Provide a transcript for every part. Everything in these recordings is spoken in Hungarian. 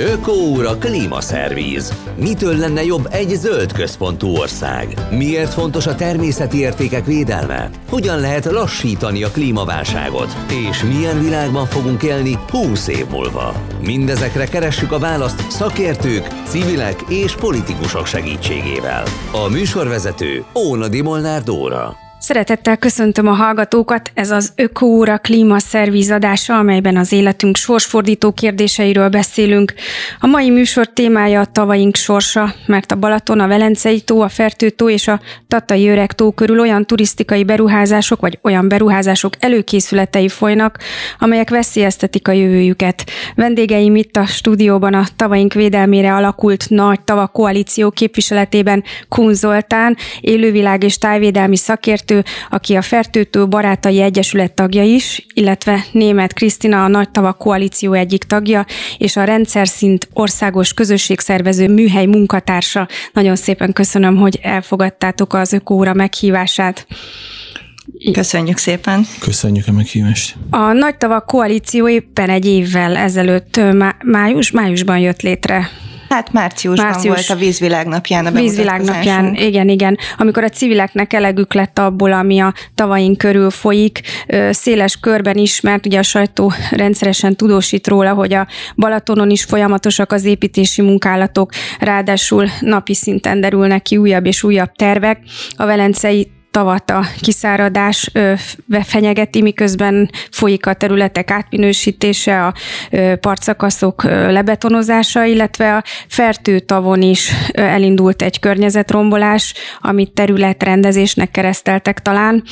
Ökóúra klímaszervíz. Mitől lenne jobb egy zöld központú ország? Miért fontos a természeti értékek védelme? Hogyan lehet lassítani a klímaválságot? És milyen világban fogunk élni 20 év múlva? Mindezekre keressük a választ szakértők, civilek és politikusok segítségével. A műsorvezető Ónadi Molnár Dóra. Szeretettel köszöntöm a hallgatókat, ez az Ökóra klímaszervíz adása, amelyben az életünk sorsfordító kérdéseiről beszélünk. A mai műsor témája a tavaink sorsa, mert a Balaton, a Velencei tó, a Fertő-tó és a Tatai Öreg tó körül olyan turisztikai beruházások vagy olyan beruházások előkészületei folynak, amelyek veszélyeztetik a jövőjüket. Vendégeim itt a stúdióban a tavaink védelmére alakult Nagy Tava Koalíció képviseletében Kun Zoltán, élővilág és tájvédelmi szakértő, vezető, aki a Fertőtő Barátai Egyesület tagja is, illetve német Krisztina a Nagy Tavak Koalíció egyik tagja, és a rendszer szint országos közösségszervező műhely munkatársa. Nagyon szépen köszönöm, hogy elfogadtátok az Ökóra meghívását. Köszönjük szépen. Köszönjük a meghívást. A Nagy Tavak Koalíció éppen egy évvel ezelőtt május, májusban jött létre. Hát márciusban Március. volt a vízvilágnapján a Vízvilágnapján, igen, igen. Amikor a civileknek elegük lett abból, ami a tavaink körül folyik, széles körben ismert, ugye a sajtó rendszeresen tudósít róla, hogy a Balatonon is folyamatosak az építési munkálatok, ráadásul napi szinten derülnek ki újabb és újabb tervek. A Velencei tavat a kiszáradás fenyegeti, miközben folyik a területek átminősítése, a partszakaszok lebetonozása, illetve a fertőtavon is elindult egy környezetrombolás, amit területrendezésnek kereszteltek talán.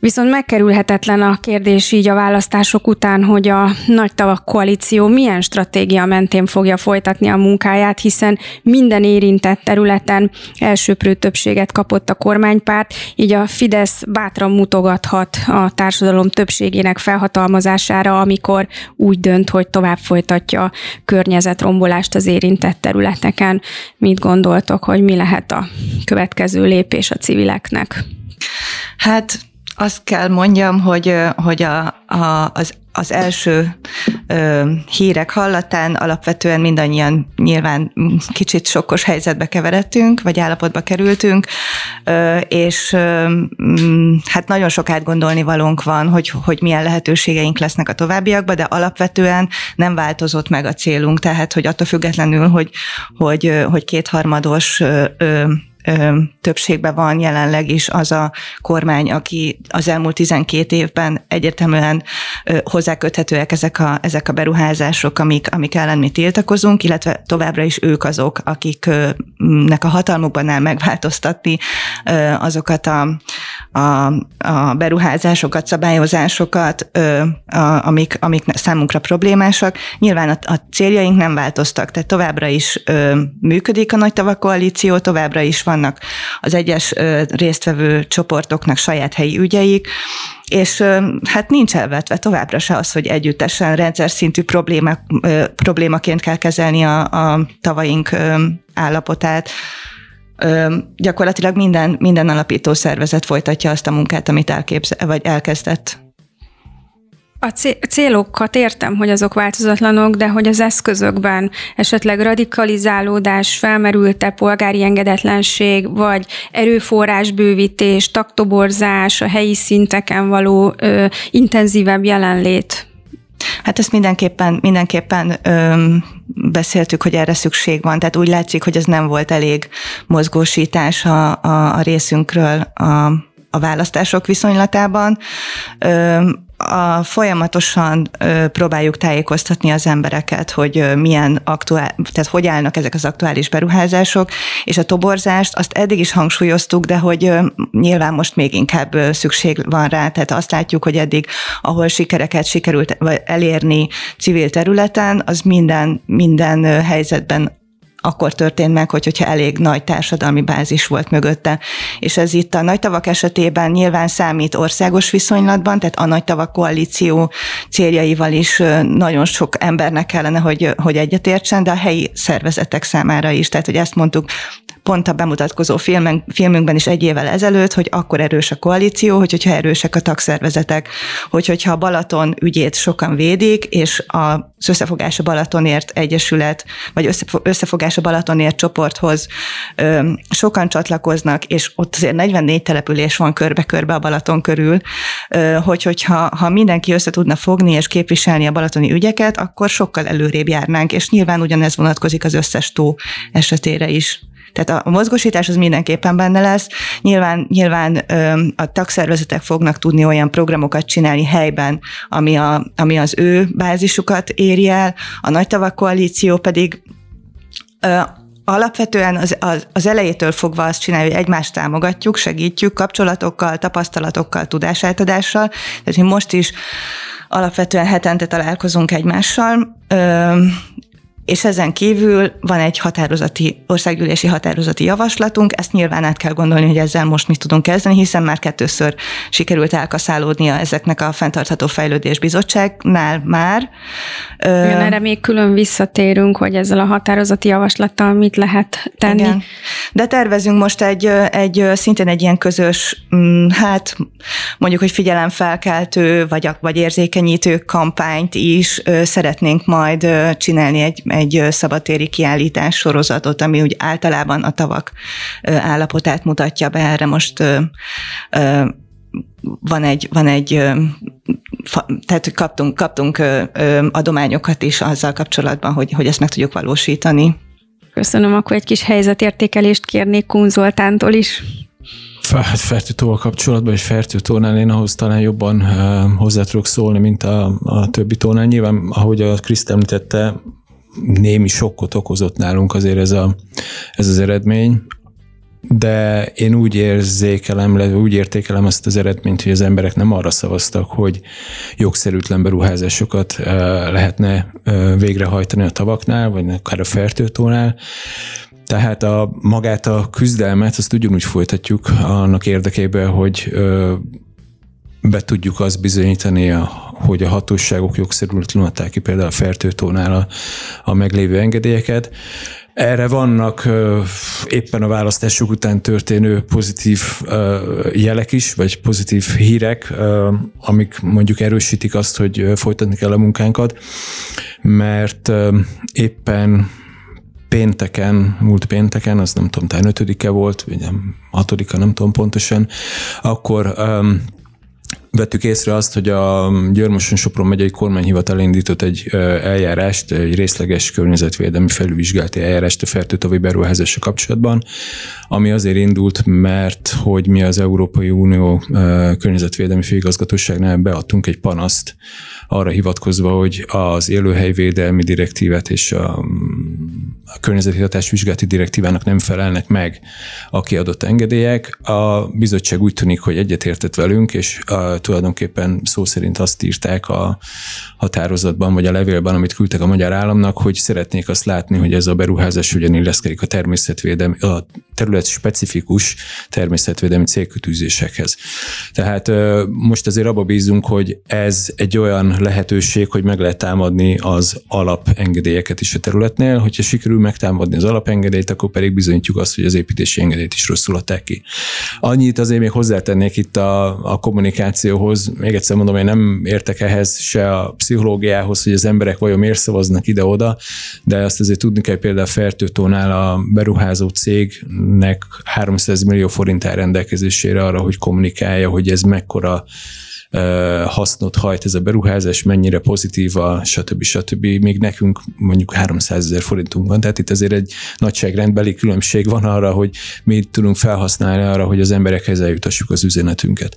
Viszont megkerülhetetlen a kérdés így a választások után, hogy a nagy tavak koalíció milyen stratégia mentén fogja folytatni a munkáját, hiszen minden érintett területen elsőprő többséget kapott a kormánypárt, így a Fidesz bátran mutogathat a társadalom többségének felhatalmazására, amikor úgy dönt, hogy tovább folytatja környezetrombolást az érintett területeken. Mit gondoltok, hogy mi lehet a következő lépés a civileknek? Hát azt kell mondjam, hogy, hogy a, a, az az első ö, hírek hallatán alapvetően mindannyian nyilván kicsit sokkos helyzetbe keveredtünk, vagy állapotba kerültünk, ö, és ö, hát nagyon sok átgondolni valónk van, hogy, hogy milyen lehetőségeink lesznek a továbbiakban, de alapvetően nem változott meg a célunk, tehát hogy attól függetlenül, hogy, hogy, hogy kétharmados ö, többségben van jelenleg is az a kormány, aki az elmúlt 12 évben egyértelműen hozzáköthetőek ezek a, ezek a beruházások, amik, amik ellen mi tiltakozunk, illetve továbbra is ők azok, akiknek a hatalmukban áll megváltoztatni azokat a, a, a beruházásokat, szabályozásokat, amik, amik számunkra problémásak. Nyilván a, a céljaink nem változtak, tehát továbbra is működik a nagy tavak koalíció, továbbra is vannak az egyes résztvevő csoportoknak saját helyi ügyeik, és hát nincs elvetve továbbra se az, hogy együttesen rendszer szintű probléma, problémaként kell kezelni a, a tavaink állapotát. Gyakorlatilag minden, minden alapító szervezet folytatja azt a munkát, amit elképzel, vagy elkezdett. A célokat értem, hogy azok változatlanok, de hogy az eszközökben esetleg radikalizálódás, felmerült-e polgári engedetlenség, vagy erőforrásbővítés, taktoborzás, a helyi szinteken való ö, intenzívebb jelenlét? Hát ezt mindenképpen, mindenképpen öm, beszéltük, hogy erre szükség van. Tehát úgy látszik, hogy ez nem volt elég mozgósítás a, a, a részünkről a, a választások viszonylatában. Öm, a, folyamatosan ö, próbáljuk tájékoztatni az embereket, hogy ö, milyen aktuál, tehát hogy állnak ezek az aktuális beruházások, és a toborzást azt eddig is hangsúlyoztuk, de hogy ö, nyilván most még inkább ö, szükség van rá, tehát azt látjuk, hogy eddig, ahol sikereket sikerült elérni civil területen, az minden, minden helyzetben akkor történt meg, hogy, hogyha elég nagy társadalmi bázis volt mögötte. És ez itt a nagy tavak esetében nyilván számít országos viszonylatban, tehát a nagy tavak koalíció céljaival is nagyon sok embernek kellene, hogy, hogy egyetértsen, de a helyi szervezetek számára is. Tehát, hogy ezt mondtuk, pont a bemutatkozó filmen, filmünkben is egy évvel ezelőtt, hogy akkor erős a koalíció, hogy hogyha erősek a tagszervezetek, hogy hogyha a Balaton ügyét sokan védik, és az Összefogás a Balatonért Egyesület, vagy Összefogás a Balatonért csoporthoz ö, sokan csatlakoznak, és ott azért 44 település van körbe-körbe a Balaton körül, ö, hogy hogyha ha mindenki össze tudna fogni és képviselni a balatoni ügyeket, akkor sokkal előrébb járnánk, és nyilván ugyanez vonatkozik az összes tó esetére is. Tehát a mozgósítás az mindenképpen benne lesz. Nyilván, nyilván a tagszervezetek fognak tudni olyan programokat csinálni helyben, ami, a, ami az ő bázisukat éri el, a nagy tavak koalíció pedig alapvetően az, az, az elejétől fogva azt csinálja, hogy egymást támogatjuk, segítjük kapcsolatokkal, tapasztalatokkal, tudásátadással. Tehát mi most is alapvetően hetente találkozunk egymással, és ezen kívül van egy határozati, országgyűlési határozati javaslatunk, ezt nyilván át kell gondolni, hogy ezzel most mit tudunk kezdeni, hiszen már kettőször sikerült elkaszálódnia ezeknek a fenntartható fejlődés bizottságnál már. Igen, erre még külön visszatérünk, hogy ezzel a határozati javaslattal mit lehet tenni. Igen. De tervezünk most egy, egy szintén egy ilyen közös, mm, hát mondjuk, hogy figyelemfelkeltő, vagy, vagy érzékenyítő kampányt is szeretnénk majd csinálni egy, egy szabadtéri kiállítás sorozatot, ami úgy általában a tavak állapotát mutatja be. Erre most van egy, van egy tehát kaptunk, kaptunk adományokat is azzal kapcsolatban, hogy, hogy ezt meg tudjuk valósítani. Köszönöm, akkor egy kis helyzetértékelést kérnék Kun Zoltántól is. Hát Fertőtóval kapcsolatban, és Fertőtónál én ahhoz talán jobban hozzá tudok szólni, mint a, a többi tónál. Nyilván, ahogy a Kriszt említette, némi sokkot okozott nálunk azért ez, a, ez az eredmény, de én úgy érzékelem, úgy értékelem ezt az eredményt, hogy az emberek nem arra szavaztak, hogy jogszerűtlen beruházásokat lehetne végrehajtani a tavaknál, vagy akár a fertőtónál, tehát a, magát a küzdelmet, azt ugyanúgy folytatjuk annak érdekében, hogy be tudjuk azt bizonyítani, hogy a hatóságok jogszerűtlenül adták ki például a fertőtónál a, a meglévő engedélyeket. Erre vannak éppen a választások után történő pozitív jelek is, vagy pozitív hírek, amik mondjuk erősítik azt, hogy folytatni kell a munkánkat, mert éppen pénteken, múlt pénteken, az nem tudom, talán ötödike volt, vagy nem, hatodika, nem tudom pontosan, akkor vettük észre azt, hogy a Györmoson Sopron megyei kormányhivatal indított egy eljárást, egy részleges környezetvédelmi felülvizsgálati eljárást a fertőtavi beruházása kapcsolatban, ami azért indult, mert hogy mi az Európai Unió környezetvédelmi főigazgatóságnál beadtunk egy panaszt arra hivatkozva, hogy az élőhelyvédelmi direktívet és a, a környezeti hatásvizsgálati direktívának nem felelnek meg a kiadott engedélyek. A bizottság úgy tűnik, hogy egyetértett velünk, és a, tulajdonképpen szó szerint azt írták a határozatban, vagy a levélben, amit küldtek a magyar államnak, hogy szeretnék azt látni, hogy ez a beruházás ugyan illeszkedik a természetvédelmi, a terület specifikus természetvédelmi célkötűzésekhez. Tehát most azért abba bízunk, hogy ez egy olyan lehetőség, hogy meg lehet támadni az alapengedélyeket is a területnél, hogyha sikerül megtámadni az alapengedélyt, akkor pedig bizonyítjuk azt, hogy az építési engedélyt is rosszul adták ki. Annyit azért még hozzátennék itt a, a kommunikációhoz, még egyszer mondom, én nem értek ehhez se a pszichológiához, hogy az emberek vajon miért szavaznak ide-oda, de azt azért tudni kell például Fertőtónál a beruházó cégnek 300 millió forint áll rendelkezésére arra, hogy kommunikálja, hogy ez mekkora hasznot hajt ez a beruházás, mennyire pozitív a stb. stb. Még nekünk mondjuk 300 ezer forintunk van, tehát itt azért egy nagyságrendbeli különbség van arra, hogy mi tudunk felhasználni arra, hogy az emberekhez eljutassuk az üzenetünket.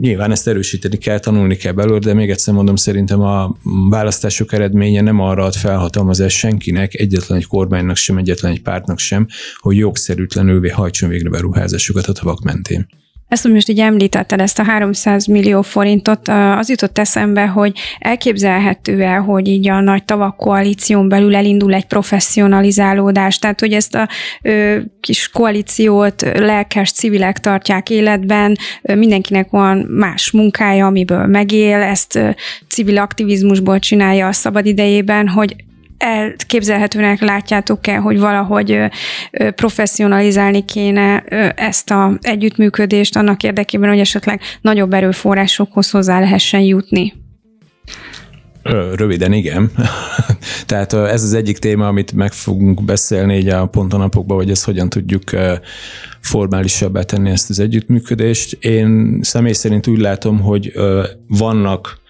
Nyilván ezt erősíteni kell, tanulni kell belőle, de még egyszer mondom, szerintem a választások eredménye nem arra ad felhatalmazás senkinek, egyetlen egy kormánynak sem, egyetlen egy pártnak sem, hogy jogszerűtlenül hajtson végre beruházásokat a tavak mentén. Ezt, hogy most így említetted, ezt a 300 millió forintot, az jutott eszembe, hogy elképzelhető el, hogy így a nagy tavak koalíción belül elindul egy professzionalizálódás, tehát hogy ezt a ö, kis koalíciót lelkes civilek tartják életben, mindenkinek van más munkája, amiből megél, ezt civil aktivizmusból csinálja a szabadidejében, hogy elképzelhetőnek látjátok-e, hogy valahogy professzionalizálni kéne ezt a együttműködést annak érdekében, hogy esetleg nagyobb erőforrásokhoz hozzá lehessen jutni? Röviden igen. Tehát ez az egyik téma, amit meg fogunk beszélni így a pontonapokban, hogy ezt hogyan tudjuk formálisabbá tenni ezt az együttműködést. Én személy szerint úgy látom, hogy vannak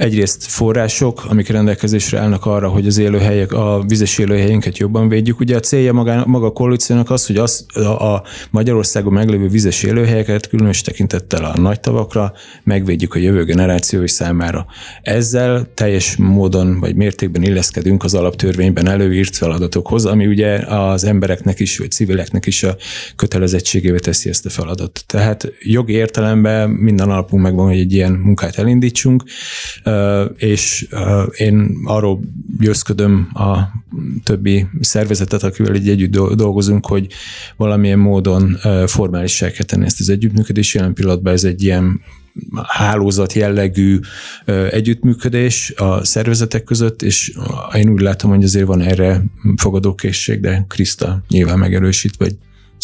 egyrészt források, amik rendelkezésre állnak arra, hogy az élőhelyek, a vizes élőhelyeinket jobban védjük. Ugye a célja maga, maga a koalíciónak az, hogy az, a, a Magyarországon meglévő vizes élőhelyeket különös tekintettel a nagy tavakra megvédjük a jövő generációi számára. Ezzel teljes módon vagy mértékben illeszkedünk az alaptörvényben előírt feladatokhoz, ami ugye az embereknek is, vagy civileknek is a kötelezettségévé teszi ezt a feladatot. Tehát jogi értelemben minden alapunk megvan, hogy egy ilyen munkát elindítsunk és én arról győzködöm a többi szervezetet, akivel egy együtt dolgozunk, hogy valamilyen módon formális kell tenni ezt az együttműködést. Jelen pillanatban ez egy ilyen hálózat jellegű együttműködés a szervezetek között, és én úgy látom, hogy azért van erre fogadókészség, de Kriszta nyilván megerősít, vagy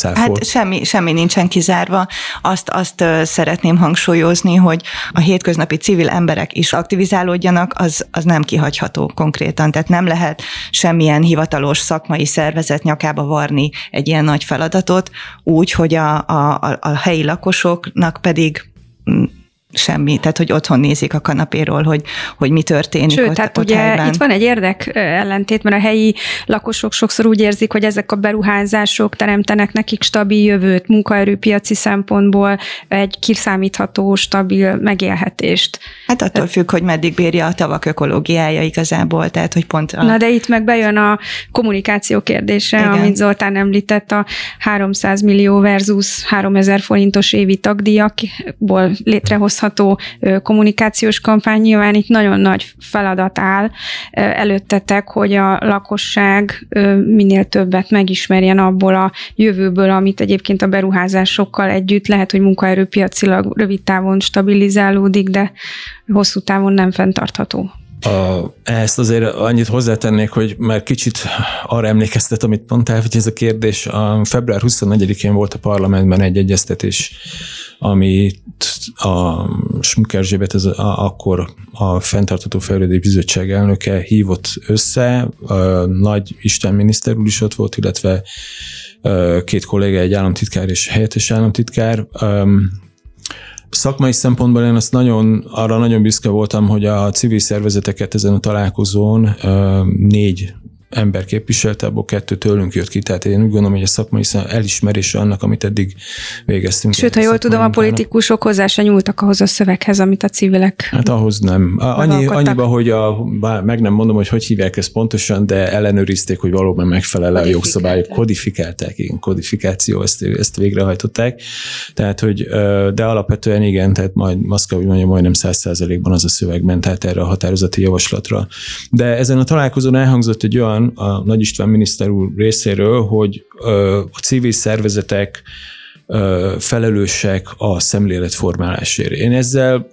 Hát semmi, semmi nincsen kizárva. Azt, azt szeretném hangsúlyozni, hogy a hétköznapi civil emberek is aktivizálódjanak, az, az nem kihagyható konkrétan. Tehát nem lehet semmilyen hivatalos szakmai szervezet nyakába varni egy ilyen nagy feladatot, úgy, hogy a, a, a helyi lakosoknak pedig mm, semmi, tehát hogy otthon nézik a kanapéról, hogy, hogy mi történik Sőt, ott, tehát ott ugye helyben. itt van egy érdek ellentét, mert a helyi lakosok sokszor úgy érzik, hogy ezek a beruházások teremtenek nekik stabil jövőt, munkaerőpiaci szempontból egy kiszámítható, stabil megélhetést. Hát attól függ, hogy meddig bírja a tavak ökológiája igazából, tehát hogy pont a... Na de itt meg bejön a kommunikáció kérdése, Igen. amit Zoltán említett, a 300 millió versus 3000 forintos évi tagdíjakból létrehozható megbízható kommunikációs kampány. Nyilván itt nagyon nagy feladat áll előttetek, hogy a lakosság minél többet megismerjen abból a jövőből, amit egyébként a beruházásokkal együtt lehet, hogy munkaerőpiacilag rövid távon stabilizálódik, de hosszú távon nem fenntartható. A, ezt azért annyit hozzátennék, hogy már kicsit arra emlékeztet, amit mondtál, hogy ez a kérdés. A február 24-én volt a parlamentben egy egyeztetés amit a Smük Erzsébet, ez a, akkor a Fentartató Fejlődés Bizottság elnöke hívott össze, a nagy Isten miniszter úr is ott volt, illetve két kolléga, egy államtitkár és helyettes államtitkár. Szakmai szempontból én azt nagyon, arra nagyon büszke voltam, hogy a civil szervezeteket ezen a találkozón négy ember képviselte, abból kettő tőlünk jött ki, tehát én úgy gondolom, hogy a szakmai elismerése annak, amit eddig végeztünk. Sőt, ha jól tudom, a politikusok hozzá se nyúltak ahhoz a szöveghez, amit a civilek Hát ahhoz nem. Annyi, annyiba, hogy a, bár meg nem mondom, hogy hogy hívják ezt pontosan, de ellenőrizték, hogy valóban megfelel a jogszabályok, kodifikálták, igen, kodifikáció, ezt, ezt végrehajtották. Tehát, hogy, de alapvetően igen, tehát majd azt kell, hogy mondjam, majdnem száz százalékban az a szöveg ment át erre a határozati javaslatra. De ezen a találkozón elhangzott egy olyan van a Nagy István miniszter úr részéről, hogy a civil szervezetek felelősek a szemléletformálásért. Én ezzel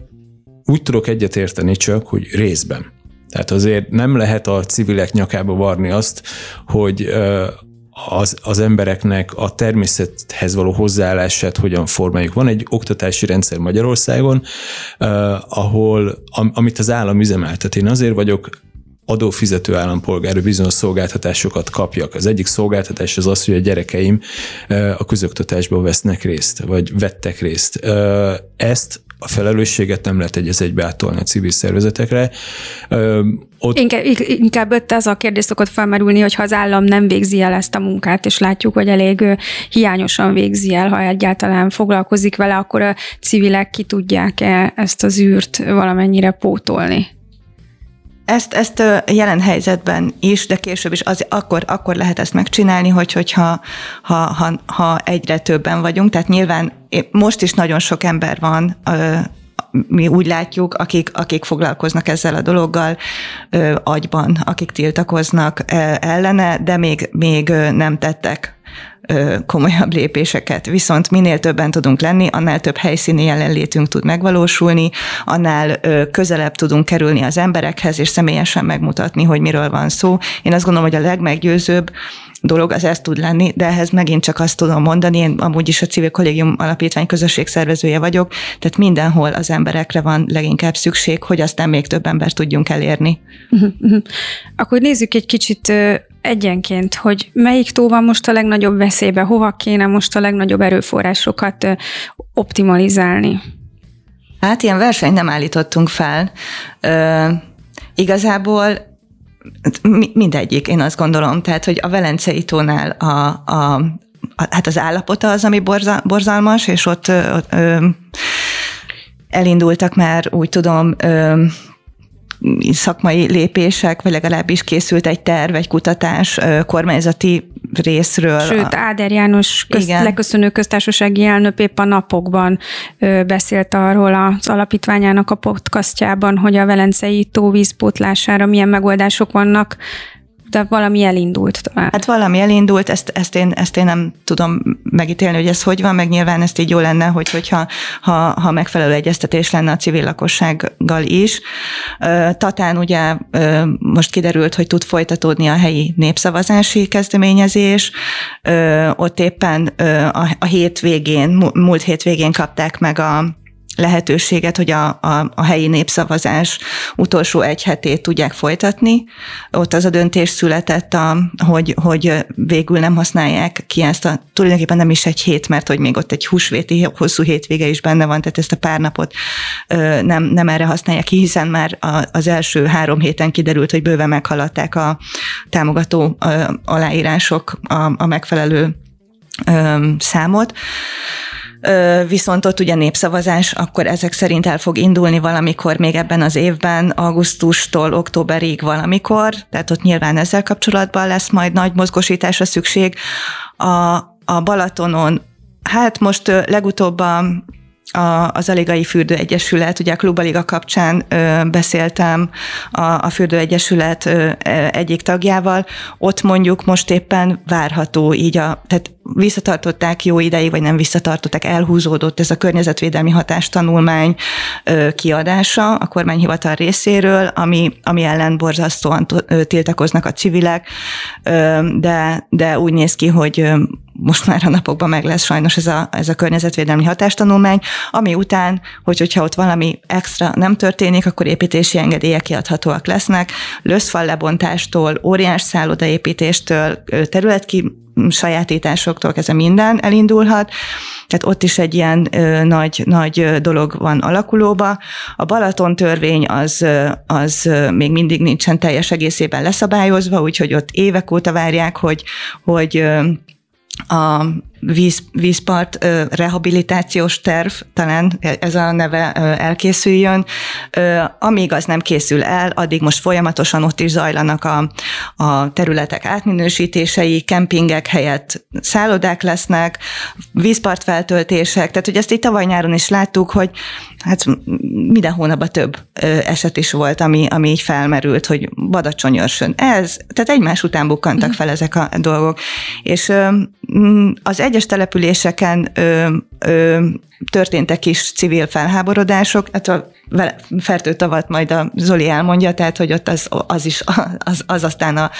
úgy tudok egyetérteni csak, hogy részben. Tehát azért nem lehet a civilek nyakába varni azt, hogy az, az embereknek a természethez való hozzáállását hogyan formáljuk. Van egy oktatási rendszer Magyarországon, ahol, am, amit az állam üzemeltet. Én azért vagyok adófizető állampolgár bizonyos szolgáltatásokat kapjak. Az egyik szolgáltatás az az, hogy a gyerekeim a közoktatásban vesznek részt, vagy vettek részt. Ezt a felelősséget nem lehet egy az egybe átolni a civil szervezetekre. Ott... Inkább, inkább ott az a kérdés szokott felmerülni, hogy ha az állam nem végzi el ezt a munkát, és látjuk, hogy elég hiányosan végzi el, ha egyáltalán foglalkozik vele, akkor a civilek ki tudják-e ezt az űrt valamennyire pótolni? Ezt, ezt jelen helyzetben is, de később is az, akkor, akkor lehet ezt megcsinálni, hogy, hogyha ha, ha, ha egyre többen vagyunk. Tehát nyilván most is nagyon sok ember van, mi úgy látjuk, akik, akik foglalkoznak ezzel a dologgal agyban, akik tiltakoznak ellene, de még, még nem tettek komolyabb lépéseket. Viszont minél többen tudunk lenni, annál több helyszíni jelenlétünk tud megvalósulni, annál közelebb tudunk kerülni az emberekhez, és személyesen megmutatni, hogy miről van szó. Én azt gondolom, hogy a legmeggyőzőbb dolog az ez tud lenni, de ehhez megint csak azt tudom mondani, én amúgy is a Civil Kollégium Alapítvány közösségszervezője vagyok, tehát mindenhol az emberekre van leginkább szükség, hogy aztán még több embert tudjunk elérni. Akkor nézzük egy kicsit egyenként, hogy melyik tó van most a legnagyobb veszélybe, hova kéne most a legnagyobb erőforrásokat optimalizálni? Hát ilyen versenyt nem állítottunk fel. Ö, igazából mindegyik, én azt gondolom. Tehát, hogy a Velencei tónál a, a, a, hát az állapota az, ami borza, borzalmas, és ott, ott ö, elindultak már, úgy tudom, ö, szakmai lépések, vagy legalábbis készült egy terv, egy kutatás kormányzati részről. Sőt, Áder János közt, leköszönő köztársasági elnök épp a napokban ö, beszélt arról az alapítványának a podcastjában, hogy a velencei tóvízpótlására milyen megoldások vannak, de valami elindult talán. Hát valami elindult, ezt, ezt, én, ezt én nem tudom megítélni, hogy ez hogy van, meg nyilván ezt így jó lenne, hogy, hogyha ha, ha megfelelő egyeztetés lenne a civil lakossággal is. Tatán ugye most kiderült, hogy tud folytatódni a helyi népszavazási kezdeményezés. Ott éppen a, a hétvégén, múlt hétvégén kapták meg a lehetőséget, hogy a, a, a helyi népszavazás utolsó egy hetét tudják folytatni. Ott az a döntés született, a, hogy, hogy végül nem használják ki ezt a, tulajdonképpen nem is egy hét, mert hogy még ott egy húsvéti hosszú hétvége is benne van, tehát ezt a pár napot nem, nem erre használják ki, hiszen már az első három héten kiderült, hogy bőven meghaladták a támogató aláírások a, a megfelelő számot. Viszont ott ugye népszavazás, akkor ezek szerint el fog indulni valamikor még ebben az évben, augusztustól októberig valamikor, tehát ott nyilván ezzel kapcsolatban lesz majd nagy mozgósításra szükség. A, a Balatonon, hát most legutóbb a a, az Aligai Fürdő Egyesület, ugye a Klubaliga kapcsán ö, beszéltem a, a Fürdő Egyesület ö, e, egyik tagjával, ott mondjuk most éppen várható így a, tehát visszatartották jó ideig, vagy nem visszatartották, elhúzódott ez a környezetvédelmi hatástanulmány ö, kiadása a kormányhivatal részéről, ami, ami ellen borzasztóan tiltakoznak a civilek, ö, de, de úgy néz ki, hogy most már a napokban meg lesz sajnos ez a, ez a környezetvédelmi hatástanulmány, ami után, hogy, hogyha ott valami extra nem történik, akkor építési engedélyek kiadhatóak lesznek, löszfal lebontástól, óriás szállodaépítéstől, területki sajátításoktól kezdve minden elindulhat, tehát ott is egy ilyen ö, nagy, nagy dolog van alakulóba. A Balaton törvény az, az még mindig nincsen teljes egészében leszabályozva, úgyhogy ott évek óta várják, hogy, hogy a víz, vízpart rehabilitációs terv, talán ez a neve elkészüljön. Amíg az nem készül el, addig most folyamatosan ott is zajlanak a, a területek átminősítései, kempingek helyett szállodák lesznek, vízpartfeltöltések, tehát hogy ezt itt tavaly nyáron is láttuk, hogy hát minden hónapban több eset is volt, ami, ami így felmerült, hogy Badacsonyörsön ez, tehát egymás után bukkantak mhm. fel ezek a dolgok. És az egy egyes településeken ö, ö, történtek is civil felháborodások, hát a fertőtavat majd a Zoli elmondja, tehát hogy ott az, az is, az, az aztán a,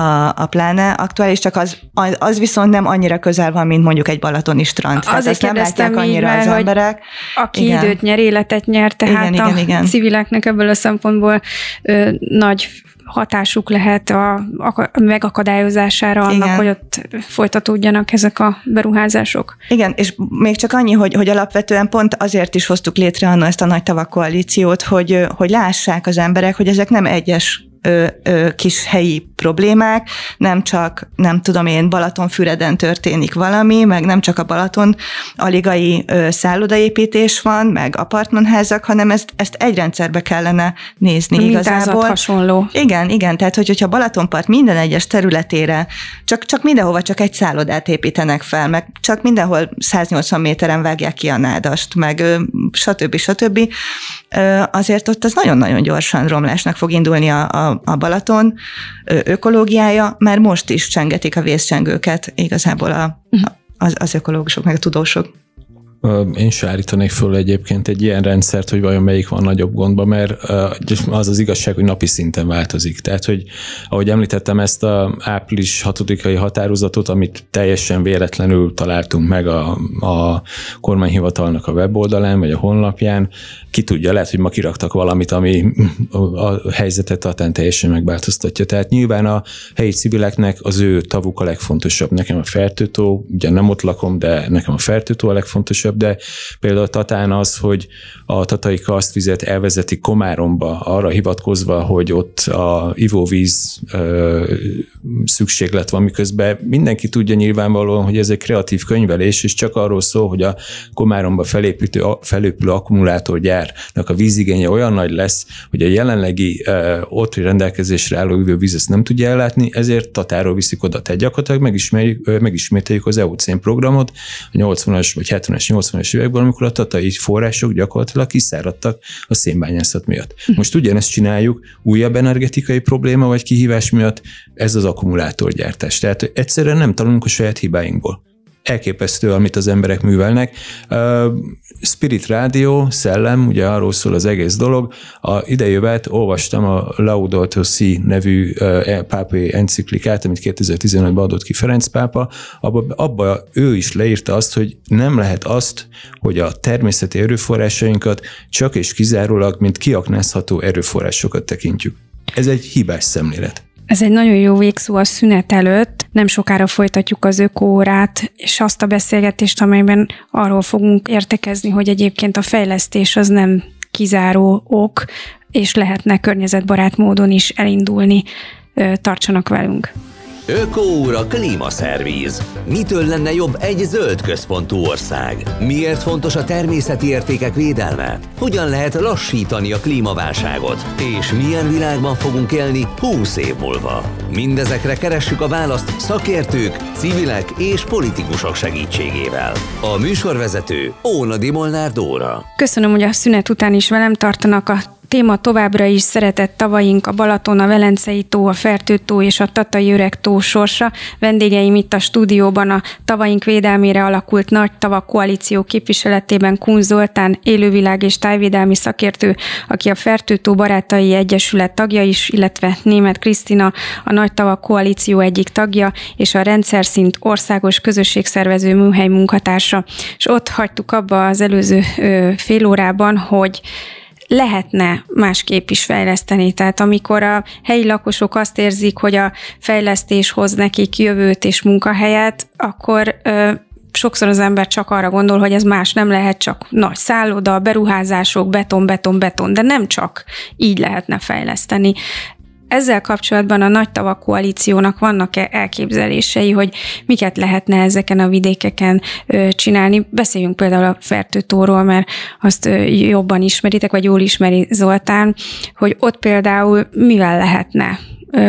a, a pláne aktuális, csak az, az viszont nem annyira közel van, mint mondjuk egy balatoni strand. Azért tehát nem látják annyira így, az emberek. Aki igen. időt nyer, életet nyer, tehát igen, a igen, igen. civileknek ebből a szempontból ö, nagy hatásuk lehet a, a megakadályozására annak, Igen. hogy ott folytatódjanak ezek a beruházások. Igen, és még csak annyi, hogy, hogy alapvetően pont azért is hoztuk létre anna ezt a nagy tavak koalíciót, hogy, hogy lássák az emberek, hogy ezek nem egyes ö, ö, kis helyi problémák, nem csak, nem tudom én, Balatonfüreden történik valami, meg nem csak a Balaton aligai szállodaépítés van, meg apartmanházak, hanem ezt, ezt egy rendszerbe kellene nézni Mintázat igazából. hasonló. Igen, igen, tehát hogy, hogyha Balatonpart minden egyes területére csak, csak mindenhova csak egy szállodát építenek fel, meg csak mindenhol 180 méteren vágják ki a nádast, meg stb. stb. Azért ott az nagyon-nagyon gyorsan romlásnak fog indulni a, a, a Balaton ökológiája, már most is csengetik a vészcsengőket igazából a, az, az ökológusok, meg a tudósok. Én se állítanék föl egyébként egy ilyen rendszert, hogy vajon melyik van nagyobb gondban, mert az az igazság, hogy napi szinten változik. Tehát, hogy ahogy említettem ezt a április 6-ai határozatot, amit teljesen véletlenül találtunk meg a, a kormányhivatalnak a weboldalán, vagy a honlapján, ki tudja, lehet, hogy ma kiraktak valamit, ami a helyzetet talán teljesen megváltoztatja. Tehát nyilván a helyi civileknek az ő tavuk a legfontosabb. Nekem a fertőtó, ugye nem ott lakom, de nekem a fertőtó a legfontosabb, de például Tatán az, hogy a tatai kasztvizet elvezeti Komáromba, arra hivatkozva, hogy ott a ivóvíz ö, szükséglet van, miközben mindenki tudja nyilvánvalóan, hogy ez egy kreatív könyvelés, és csak arról szól, hogy a Komáromba felépítő, felépülő akkumulátorgyárnak a vízigénye olyan nagy lesz, hogy a jelenlegi ö, ott rendelkezésre álló ivóvíz ezt nem tudja ellátni, ezért Tatáról viszik oda. Tehát gyakorlatilag megismételjük az EUCén programot, a 80-as vagy 70-es, 80-as években, amikor a tatai források gyakorlatilag kiszáradtak a szénbányászat miatt. Most ugyanezt csináljuk újabb energetikai probléma vagy kihívás miatt, ez az akkumulátorgyártás. Tehát egyszerűen nem tanulunk a saját hibáinkból elképesztő, amit az emberek művelnek. Spirit Rádió, szellem, ugye arról szól az egész dolog. A idejövet olvastam a Laudato Si nevű e, pápai enciklikát, amit 2015-ben adott ki Ferenc pápa, abba, abba ő is leírta azt, hogy nem lehet azt, hogy a természeti erőforrásainkat csak és kizárólag, mint kiaknázható erőforrásokat tekintjük. Ez egy hibás szemlélet. Ez egy nagyon jó végszó a szünet előtt. Nem sokára folytatjuk az ökórát, és azt a beszélgetést, amelyben arról fogunk értekezni, hogy egyébként a fejlesztés az nem kizáró ok, és lehetne környezetbarát módon is elindulni. Tartsanak velünk! Ökóúr a klímaszervíz. Mitől lenne jobb egy zöld központú ország? Miért fontos a természeti értékek védelme? Hogyan lehet lassítani a klímaválságot? És milyen világban fogunk élni 20 év múlva? Mindezekre keressük a választ szakértők, civilek és politikusok segítségével. A műsorvezető Óna Molnár Dóra. Köszönöm, hogy a szünet után is velem tartanak a téma továbbra is szeretett tavaink, a Balaton, a Velencei tó, a Fertőtó és a Tatai Öreg tó sorsa. Vendégeim itt a stúdióban a tavaink védelmére alakult Nagy Tavak Koalíció képviseletében Kun Zoltán, élővilág és tájvédelmi szakértő, aki a Fertőtó Barátai Egyesület tagja is, illetve Német Krisztina, a Nagy Tavak Koalíció egyik tagja, és a rendszer szint országos közösségszervező műhely munkatársa. És ott hagytuk abba az előző fél órában, hogy lehetne másképp is fejleszteni. Tehát amikor a helyi lakosok azt érzik, hogy a fejlesztés hoz nekik jövőt és munkahelyet, akkor ö, sokszor az ember csak arra gondol, hogy ez más nem lehet, csak nagy szálloda, beruházások, beton, beton, beton, de nem csak így lehetne fejleszteni. Ezzel kapcsolatban a Nagy Tavak Koalíciónak vannak-e elképzelései, hogy miket lehetne ezeken a vidékeken csinálni? Beszéljünk például a Fertőtóról, mert azt jobban ismeritek, vagy jól ismeri Zoltán, hogy ott például mivel lehetne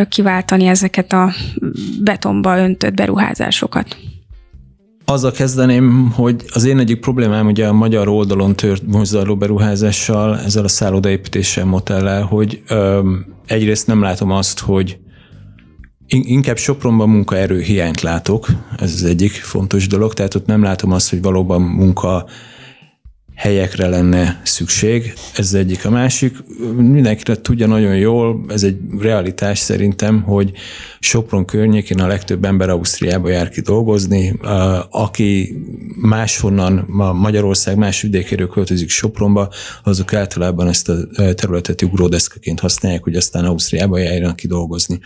kiváltani ezeket a betonba öntött beruházásokat? Azzal kezdeném, hogy az én egyik problémám ugye a magyar oldalon tört mozduló beruházással, ezzel a szállodaépítéssel, motellel, hogy öm, egyrészt nem látom azt, hogy Inkább Sopronban munkaerő hiányt látok, ez az egyik fontos dolog, tehát ott nem látom azt, hogy valóban munka helyekre lenne szükség. Ez egyik. A másik, mindenki tudja nagyon jól, ez egy realitás szerintem, hogy Sopron környékén a legtöbb ember Ausztriába jár ki dolgozni, aki máshonnan, Magyarország más vidékéről költözik Sopronba, azok általában ezt a területet ugródeszkaként használják, hogy aztán Ausztriába járjanak ki dolgozni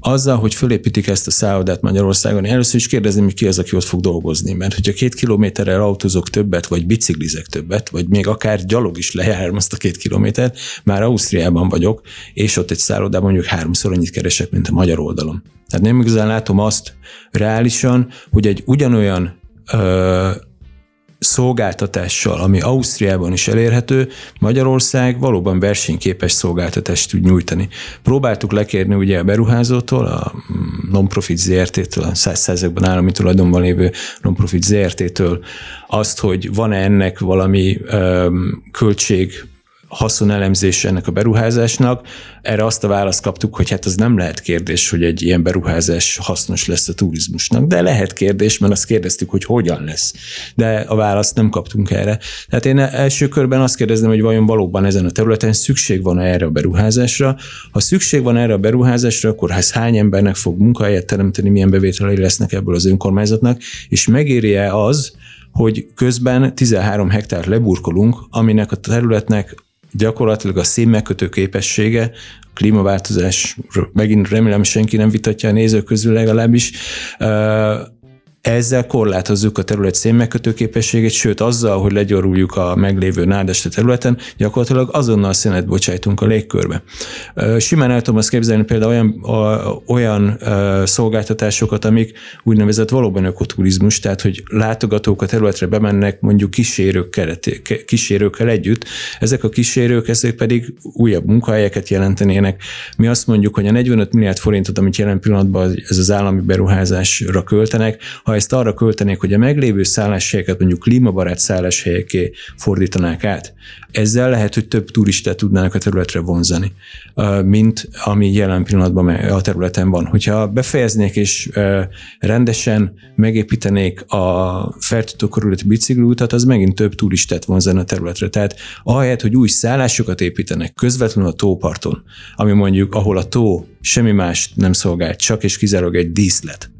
azzal, hogy fölépítik ezt a szállodát Magyarországon, először is kérdezni, hogy ki az, aki ott fog dolgozni. Mert hogyha két kilométerrel autózok többet, vagy biciklizek többet, vagy még akár gyalog is lejárom azt a két kilométert, már Ausztriában vagyok, és ott egy szállodában mondjuk háromszor annyit keresek, mint a magyar oldalon. Tehát nem igazán látom azt reálisan, hogy egy ugyanolyan szolgáltatással, ami Ausztriában is elérhető, Magyarország valóban versenyképes szolgáltatást tud nyújtani. Próbáltuk lekérni ugye a beruházótól, a non-profit ZRT-től, a százszerzekben állami tulajdonban lévő non-profit ZRT-től azt, hogy van-e ennek valami költség haszonelemzés ennek a beruházásnak. Erre azt a választ kaptuk, hogy hát az nem lehet kérdés, hogy egy ilyen beruházás hasznos lesz a turizmusnak, de lehet kérdés, mert azt kérdeztük, hogy hogyan lesz. De a választ nem kaptunk erre. Tehát én első körben azt kérdezném, hogy vajon valóban ezen a területen szükség van erre a beruházásra. Ha szükség van erre a beruházásra, akkor ez hány embernek fog munkahelyet teremteni, milyen bevételei lesznek ebből az önkormányzatnak, és megéri-e az, hogy közben 13 hektár leburkolunk, aminek a területnek gyakorlatilag a színmegkötő képessége, a klímaváltozás, megint remélem senki nem vitatja a nézők közül legalábbis, ezzel korlátozzuk a terület szénmegkötő képességét, sőt azzal, hogy legyoruljuk a meglévő nádeste területen, gyakorlatilag azonnal szénet bocsájtunk a légkörbe. Simán el tudom azt képzelni például olyan, olyan szolgáltatásokat, amik úgynevezett valóban ökoturizmus, tehát hogy látogatók a területre bemennek mondjuk kísérőkkel, kísérőkkel együtt. Ezek a kísérők, ezek pedig újabb munkahelyeket jelentenének. Mi azt mondjuk, hogy a 45 milliárd forintot, amit jelen pillanatban ez az állami beruházásra költenek, ha ezt arra költenék, hogy a meglévő szálláshelyeket mondjuk klímabarát szálláshelyeké fordítanák át, ezzel lehet, hogy több turistát tudnának a területre vonzani, mint ami jelen pillanatban a területen van. Hogyha befejeznék és rendesen megépítenék a fertőtő körülötti bicikliutat, az megint több turistát vonzana a területre. Tehát ahelyett, hogy új szállásokat építenek közvetlenül a tóparton, ami mondjuk, ahol a tó semmi más nem szolgál, csak és kizárólag egy díszlet,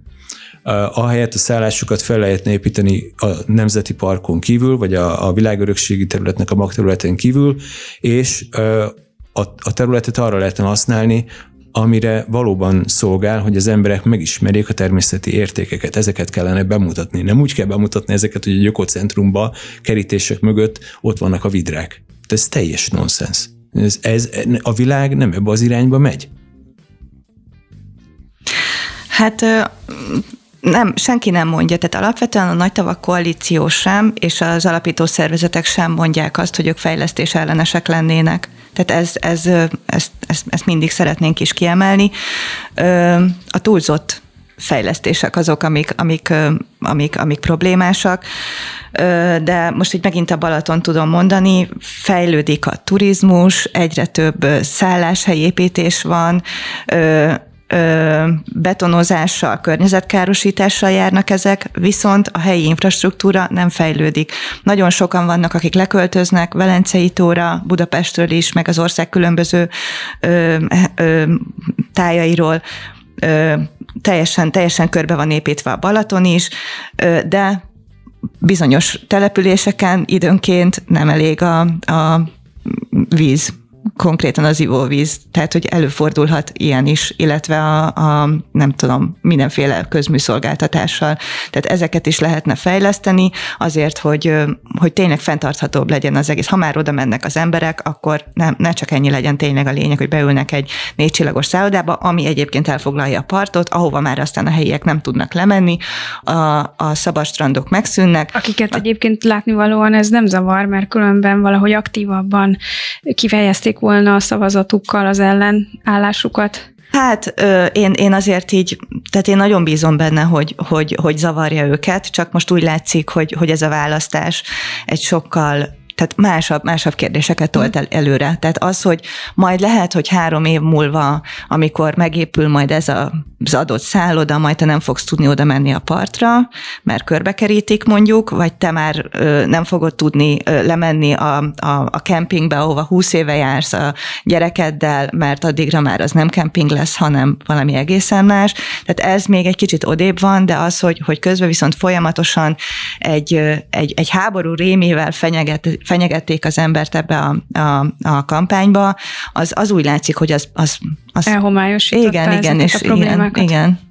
ahelyett a szállásokat fel lehetne építeni a Nemzeti Parkon kívül, vagy a, a világörökségi területnek a magterületen kívül, és a, a területet arra lehetne használni, amire valóban szolgál, hogy az emberek megismerjék a természeti értékeket. Ezeket kellene bemutatni. Nem úgy kell bemutatni ezeket, hogy egy ökocentrumba kerítések mögött ott vannak a vidrák. De ez teljes nonsens. Ez, ez, a világ nem ebbe az irányba megy. Hát nem, senki nem mondja. Tehát alapvetően a nagy tavak koalíció sem, és az alapító szervezetek sem mondják azt, hogy ők fejlesztés ellenesek lennének. Tehát ez, ez, ezt, ezt, ezt mindig szeretnénk is kiemelni. A túlzott fejlesztések azok, amik, amik, amik, amik problémásak, de most így megint a Balaton tudom mondani, fejlődik a turizmus, egyre több szálláshelyépítés van, betonozással, környezetkárosítással járnak ezek, viszont a helyi infrastruktúra nem fejlődik. Nagyon sokan vannak, akik leköltöznek Velencei tóra, Budapestről is, meg az ország különböző ö, ö, tájairól, ö, teljesen, teljesen körbe van építve a Balaton is, ö, de bizonyos településeken időnként nem elég a, a víz konkrétan az ivóvíz, tehát hogy előfordulhat ilyen is, illetve a, a nem tudom, mindenféle közműszolgáltatással. Tehát ezeket is lehetne fejleszteni azért, hogy, hogy tényleg fenntarthatóbb legyen az egész. Ha már oda mennek az emberek, akkor nem, ne csak ennyi legyen tényleg a lényeg, hogy beülnek egy négy csillagos szállodába, ami egyébként elfoglalja a partot, ahova már aztán a helyiek nem tudnak lemenni, a, a szabad strandok megszűnnek. Akiket egyébként látnivalóan ez nem zavar, mert különben valahogy aktívabban kifejezték volna a szavazatukkal az ellenállásukat? Hát én, én azért így, tehát én nagyon bízom benne, hogy, hogy, hogy zavarja őket, csak most úgy látszik, hogy, hogy ez a választás egy sokkal tehát másabb, másabb kérdéseket tolt el előre. Tehát az, hogy majd lehet, hogy három év múlva, amikor megépül majd ez a, az adott szálloda, majd te nem fogsz tudni oda menni a partra, mert körbekerítik mondjuk, vagy te már ö, nem fogod tudni ö, lemenni a, a, a kempingbe, ahova húsz éve jársz a gyerekeddel, mert addigra már az nem kemping lesz, hanem valami egészen más. Tehát ez még egy kicsit odébb van, de az, hogy, hogy közben viszont folyamatosan egy, egy, egy háború rémével fenyeget, fenyegették az embert ebbe a, a, a kampányba, az, az úgy látszik, hogy az... az, az Elhomályosította igen, igen, és a problémákat. Igen, igen.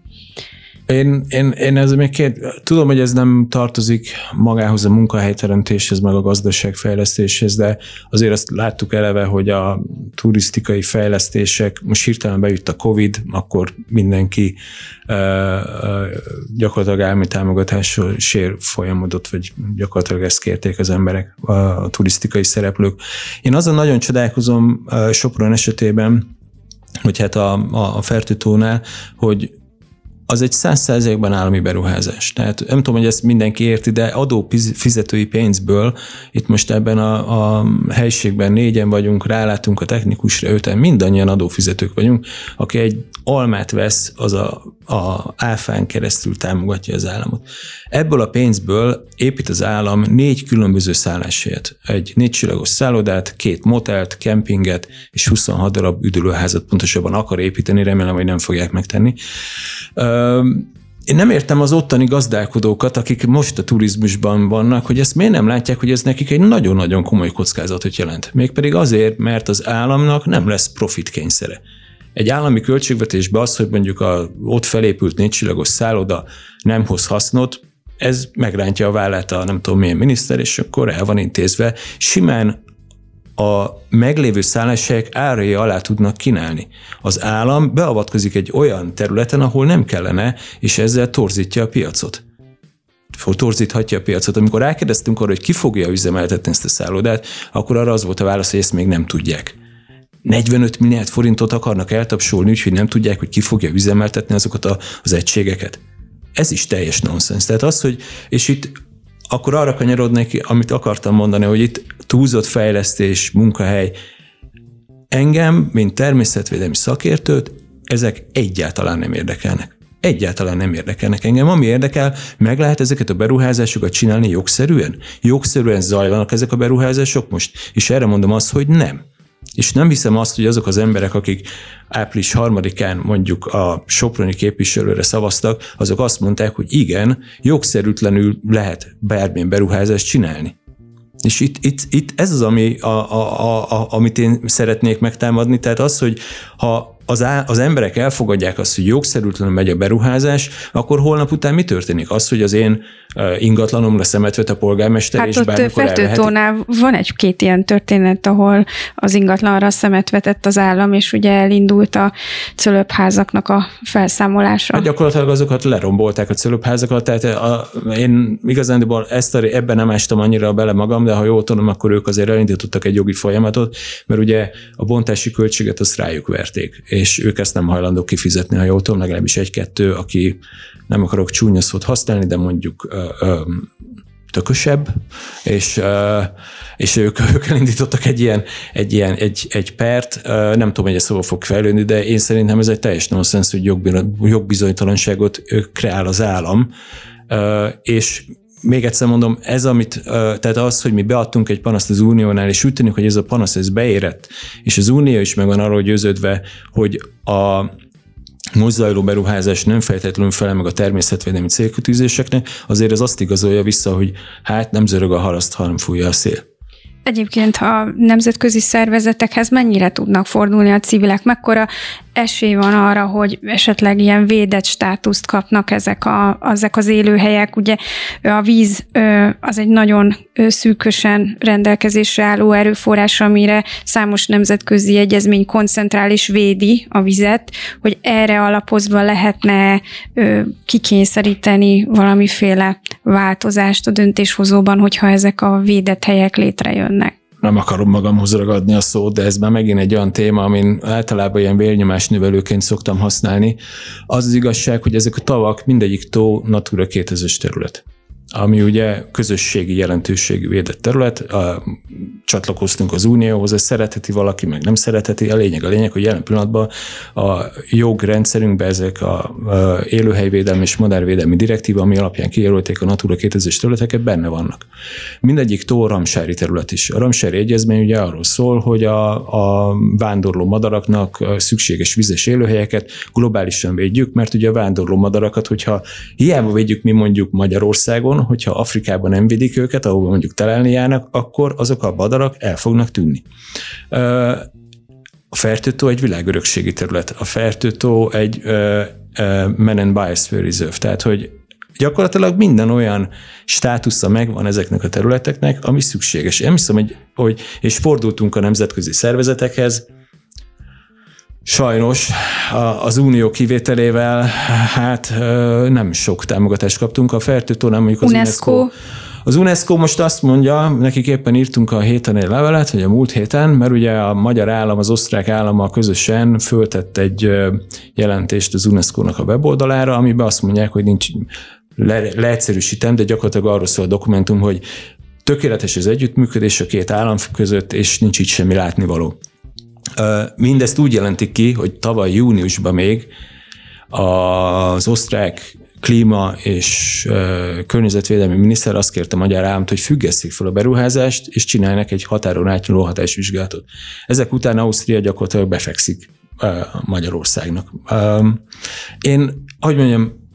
Én, én, én ez még két, tudom, hogy ez nem tartozik magához a munkahelyteremtéshez, meg a gazdaságfejlesztéshez, de azért azt láttuk eleve, hogy a turisztikai fejlesztések, most hirtelen bejött a Covid, akkor mindenki uh, uh, gyakorlatilag állami támogatással sér folyamodott, vagy gyakorlatilag ezt kérték az emberek, a, a turisztikai szereplők. Én azon nagyon csodálkozom Sopron esetében, hogy hát a, a, a Fertőtónál, hogy az egy száz százalékban állami beruházás. Tehát nem tudom, hogy ezt mindenki érti, de adó fizetői pénzből, itt most ebben a, a helységben négyen vagyunk, rálátunk a technikusra, öten, mindannyian adófizetők vagyunk, aki egy almát vesz, az a, a áfán keresztül támogatja az államot. Ebből a pénzből épít az állam négy különböző szálláshelyet. Egy négy csillagos szállodát, két motelt, kempinget és 26 darab üdülőházat pontosabban akar építeni, remélem, hogy nem fogják megtenni. Én nem értem az ottani gazdálkodókat, akik most a turizmusban vannak, hogy ezt miért nem látják, hogy ez nekik egy nagyon-nagyon komoly kockázatot jelent. Mégpedig azért, mert az államnak nem lesz profit kényszere. Egy állami költségvetésbe az, hogy mondjuk a ott felépült négycsillagos szálloda nem hoz hasznot, ez megrántja a vállát a nem tudom milyen miniszter, és akkor el van intézve. Simán a meglévő szálláshelyek árai alá tudnak kínálni. Az állam beavatkozik egy olyan területen, ahol nem kellene, és ezzel torzítja a piacot torzíthatja a piacot. Amikor rákérdeztünk arra, hogy ki fogja üzemeltetni ezt a szállodát, akkor arra az volt a válasz, hogy ezt még nem tudják. 45 milliárd forintot akarnak eltapsolni, úgyhogy nem tudják, hogy ki fogja üzemeltetni azokat a, az egységeket. Ez is teljes nonsens. Tehát az, hogy, és itt akkor arra kanyarodnék, amit akartam mondani, hogy itt túlzott fejlesztés, munkahely, engem, mint természetvédelmi szakértőt, ezek egyáltalán nem érdekelnek. Egyáltalán nem érdekelnek engem. Ami érdekel, meg lehet ezeket a beruházásokat csinálni jogszerűen? Jogszerűen zajlanak ezek a beruházások most? És erre mondom azt, hogy nem. És nem hiszem azt, hogy azok az emberek, akik április harmadikán mondjuk a Soproni képviselőre szavaztak, azok azt mondták, hogy igen, jogszerűtlenül lehet bármilyen beruházást csinálni. És itt, itt, itt ez az, ami, a, a, a, amit én szeretnék megtámadni, tehát az, hogy ha az, á, az emberek elfogadják azt, hogy jogszerűtlenül megy a beruházás, akkor holnap után mi történik? Az, hogy az én ingatlanomra szemet vet a polgármester, hát és ott Fertőtónál van egy-két ilyen történet, ahol az ingatlanra szemet vetett az állam, és ugye elindult a cölöpházaknak a felszámolása. Hát gyakorlatilag azokat lerombolták a cölöpházakat, tehát a, én igazán ezt a, ebben nem ástam annyira bele magam, de ha jól tudom, akkor ők azért elindítottak egy jogi folyamatot, mert ugye a bontási költséget azt rájuk verték, és ők ezt nem hajlandók kifizetni, ha jól tudom, legalábbis egy-kettő, aki nem akarok csúnya szót használni, de mondjuk ö, ö, tökösebb, és, és ők, ők elindítottak egy ilyen, egy, ilyen egy, egy pert, nem tudom, hogy ez szóval fog fejlődni, de én szerintem ez egy teljes nonsens, hogy jogbizonytalanságot kreál az állam, és még egyszer mondom, ez, amit, tehát az, hogy mi beadtunk egy panaszt az Uniónál, és úgy tűnik, hogy ez a panasz ez beérett, és az Unió is meg van arról győződve, hogy a most zajló beruházás nem feltétlenül felel meg a természetvédelmi célkütűzéseknek, azért ez azt igazolja vissza, hogy hát nem zörög a haraszt, hanem fújja a szél. Egyébként a nemzetközi szervezetekhez mennyire tudnak fordulni a civilek? Mekkora esély van arra, hogy esetleg ilyen védett státuszt kapnak ezek, a, ezek az élőhelyek? Ugye a víz az egy nagyon szűkösen rendelkezésre álló erőforrás, amire számos nemzetközi egyezmény koncentrál és védi a vizet, hogy erre alapozva lehetne kikényszeríteni valamiféle változást a döntéshozóban, hogyha ezek a védett helyek létrejönnek nem akarom magamhoz ragadni a szót, de ez már megint egy olyan téma, amin általában ilyen vérnyomás növelőként szoktam használni. Az az igazság, hogy ezek a tavak mindegyik tó Natura 2000 terület ami ugye közösségi jelentőségű védett terület, a, csatlakoztunk az Unióhoz, ezt szeretheti valaki, meg nem szeretheti, a lényeg a lényeg, hogy jelen pillanatban a jogrendszerünkben ezek a, a élőhelyvédelmi és madárvédelmi direktíva, ami alapján kijelölték a Natura 2000-es területeket, benne vannak. Mindegyik tó Ramsári terület is. A Ramsári Egyezmény ugye arról szól, hogy a, a vándorló madaraknak szükséges vizes élőhelyeket globálisan védjük, mert ugye a vándorló madarakat, hogyha hiába védjük mi mondjuk Magyarországon, hogyha Afrikában nem védik őket, ahol mondjuk telelni járnak, akkor azok a badarak el fognak tűnni. A fertőtó egy világörökségi terület. A fertőtó egy Men and Biosphere Reserve, tehát hogy gyakorlatilag minden olyan státusza megvan ezeknek a területeknek, ami szükséges. Én hiszem, hogy, hogy és fordultunk a nemzetközi szervezetekhez, Sajnos az unió kivételével hát nem sok támogatást kaptunk. A fertőtónál mondjuk az UNESCO, UNESCO Az UNESCO most azt mondja, nekik éppen írtunk a héten egy levelet, vagy a múlt héten, mert ugye a magyar állam, az osztrák állam közösen föltett egy jelentést az UNESCO-nak a weboldalára, amiben azt mondják, hogy nincs, le, leegyszerűsítem, de gyakorlatilag arról szól a dokumentum, hogy tökéletes az együttműködés a két állam között, és nincs itt semmi látnivaló. Mindezt úgy jelentik ki, hogy tavaly júniusban még az osztrák klíma és környezetvédelmi miniszter azt kérte a magyar államot, hogy függesszék fel a beruházást, és csinálják egy határon átnyúló hatásvizsgálatot. Ezek után Ausztria gyakorlatilag befekszik Magyarországnak. Én, ahogy mondjam,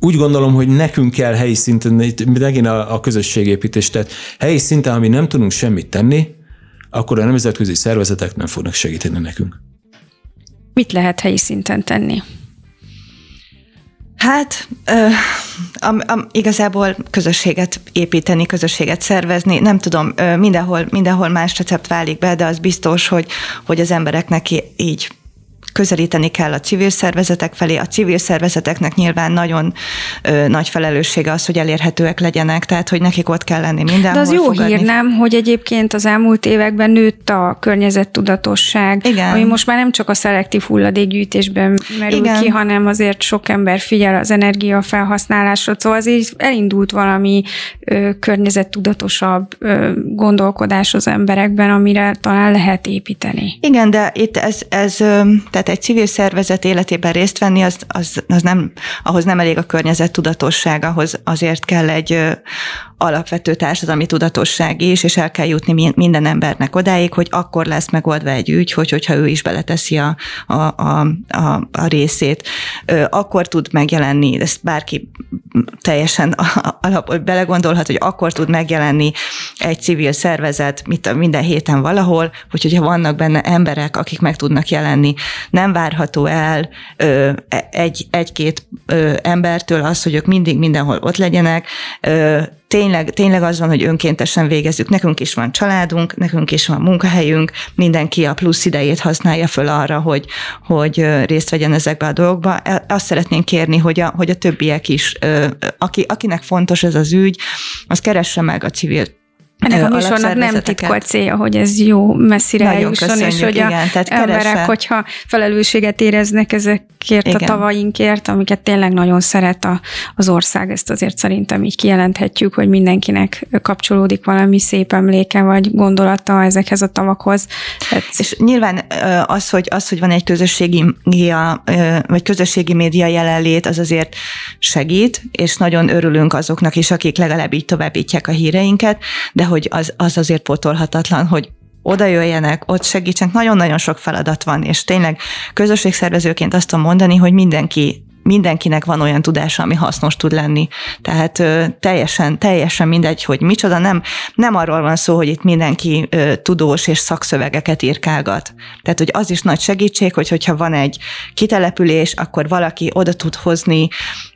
úgy gondolom, hogy nekünk kell helyi szinten, megint a, a közösségépítés, tehát helyi szinten, ami nem tudunk semmit tenni, akkor a nemzetközi szervezetek nem fognak segíteni nekünk. Mit lehet helyi szinten tenni? Hát ö, am, am, igazából közösséget építeni, közösséget szervezni, nem tudom, ö, mindenhol, mindenhol más recept válik be, de az biztos, hogy, hogy az embereknek így közelíteni kell a civil szervezetek felé. A civil szervezeteknek nyilván nagyon ö, nagy felelőssége az, hogy elérhetőek legyenek, tehát hogy nekik ott kell lenni mindenhol. De az jó fogadni. hír nem, hogy egyébként az elmúlt években nőtt a környezettudatosság, Igen. ami most már nem csak a szelektív hulladékgyűjtésben merül Igen. ki, hanem azért sok ember figyel az energiafelhasználásra, szóval azért elindult valami ö, környezettudatosabb ö, gondolkodás az emberekben, amire talán lehet építeni. Igen, de itt ez, ez tehát tehát egy civil szervezet életében részt venni, az, az, az nem, ahhoz nem elég a környezet tudatosság, ahhoz azért kell egy alapvető társadalmi tudatosság is, és el kell jutni minden embernek odáig, hogy akkor lesz megoldva egy ügy, hogy, hogyha ő is beleteszi a, a, a, a, a részét, akkor tud megjelenni, ezt bárki teljesen alapból belegondolhat, hogy akkor tud megjelenni egy civil szervezet mit, minden héten valahol, hogy hogyha vannak benne emberek, akik meg tudnak jelenni, nem várható el e, egy, egy-két embertől az, hogy ők mindig mindenhol ott legyenek, tényleg, tényleg az van, hogy önkéntesen végezzük. Nekünk is van családunk, nekünk is van munkahelyünk, mindenki a plusz idejét használja föl arra, hogy, hogy részt vegyen ezekbe a dolgokba. E, azt szeretnénk kérni, hogy a, hogy a többiek is, aki, akinek fontos ez az ügy, az keresse meg a civil ennek a műsornak nem titkolt célja, hogy ez jó messzire Nagyon eljusson, és hogy igen, a tehát emberek, keresse. hogyha felelősséget éreznek ezekért igen. a tavainkért, amiket tényleg nagyon szeret a, az ország, ezt azért szerintem így kijelenthetjük, hogy mindenkinek kapcsolódik valami szép emléke vagy gondolata ezekhez a tavakhoz. Tehát... És nyilván az, hogy, az, hogy van egy közösségi média, vagy közösségi média jelenlét, az azért segít, és nagyon örülünk azoknak is, akik legalább így továbbítják a híreinket, de hogy az, az azért potolhatatlan, hogy oda jöjjenek, ott segítsenek, nagyon-nagyon sok feladat van, és tényleg közösségszervezőként azt tudom mondani, hogy mindenki mindenkinek van olyan tudása, ami hasznos tud lenni. Tehát ö, teljesen, teljesen mindegy, hogy micsoda, nem, nem arról van szó, hogy itt mindenki ö, tudós és szakszövegeket írkálgat. Tehát, hogy az is nagy segítség, hogy hogyha van egy kitelepülés, akkor valaki oda tud hozni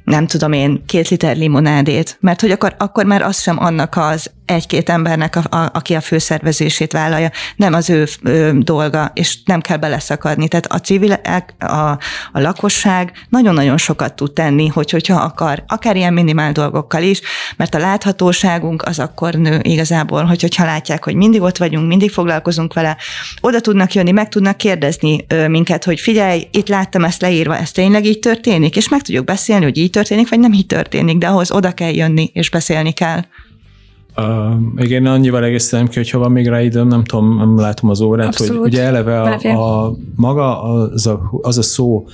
nem tudom én, két liter limonádét, mert hogy akkor, akkor már az sem annak az egy-két embernek, a, a, aki a főszervezését vállalja, nem az ő, ő dolga, és nem kell beleszakadni. Tehát a civilek, a, a lakosság nagyon-nagyon sokat tud tenni, hogy, hogyha akar, akár ilyen minimál dolgokkal is, mert a láthatóságunk az akkor nő igazából, hogy, hogyha látják, hogy mindig ott vagyunk, mindig foglalkozunk vele, oda tudnak jönni, meg tudnak kérdezni minket, hogy figyelj, itt láttam ezt leírva, ez tényleg így történik, és meg tudjuk beszélni, hogy így történik, vagy nem így történik, de ahhoz oda kell jönni, és beszélni kell. Uh, igen, annyival egészítem ki, hogyha van még rá időm, nem tudom, nem látom az órát, Abszolút. hogy ugye eleve a, a maga az a, az a szó,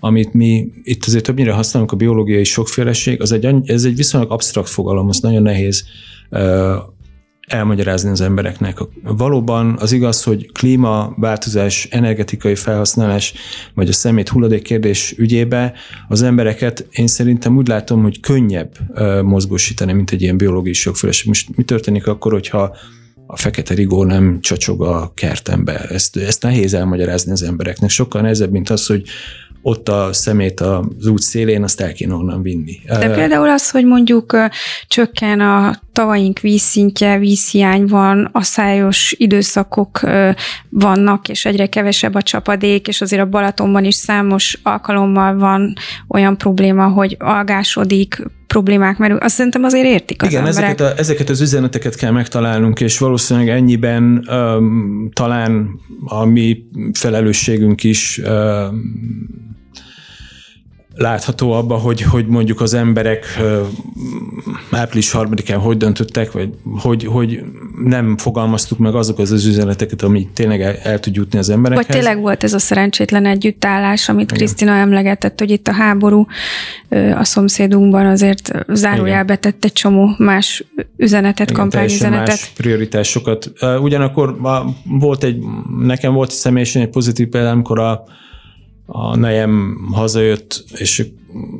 amit mi itt azért többnyire használunk, a biológiai sokféleség, az egy, ez egy viszonylag absztrakt fogalom, az nagyon nehéz uh, elmagyarázni az embereknek. Valóban az igaz, hogy klímaváltozás, energetikai felhasználás, vagy a szemét hulladék kérdés ügyébe az embereket én szerintem úgy látom, hogy könnyebb mozgósítani, mint egy ilyen biológiai sokféleség. Most mi történik akkor, hogyha a fekete rigó nem csacsog a kertembe. Ezt, ezt nehéz elmagyarázni az embereknek. Sokkal nehezebb, mint az, hogy ott a szemét az út szélén, azt el kéne onnan vinni. De például az, hogy mondjuk csökken a tavaink vízszintje, vízhiány van, asszályos időszakok vannak, és egyre kevesebb a csapadék, és azért a Balatonban is számos alkalommal van olyan probléma, hogy algásodik, problémák merül. Azt szerintem azért értik az Igen, emberek. ezeket, a, ezeket az üzeneteket kell megtalálnunk, és valószínűleg ennyiben um, talán a mi felelősségünk is um, látható abba, hogy, hogy mondjuk az emberek április harmadikán hogy döntöttek, vagy hogy, hogy nem fogalmaztuk meg azok az, az üzeneteket, ami tényleg el, el tud jutni az emberekhez. Vagy tényleg volt ez a szerencsétlen együttállás, amit Krisztina emlegetett, hogy itt a háború a szomszédunkban azért zárójelbe tett egy csomó más üzenetet, kampányüzenetet. más prioritásokat. Ugyanakkor volt egy, nekem volt személyesen egy pozitív példa, amikor a a nejem hazajött, és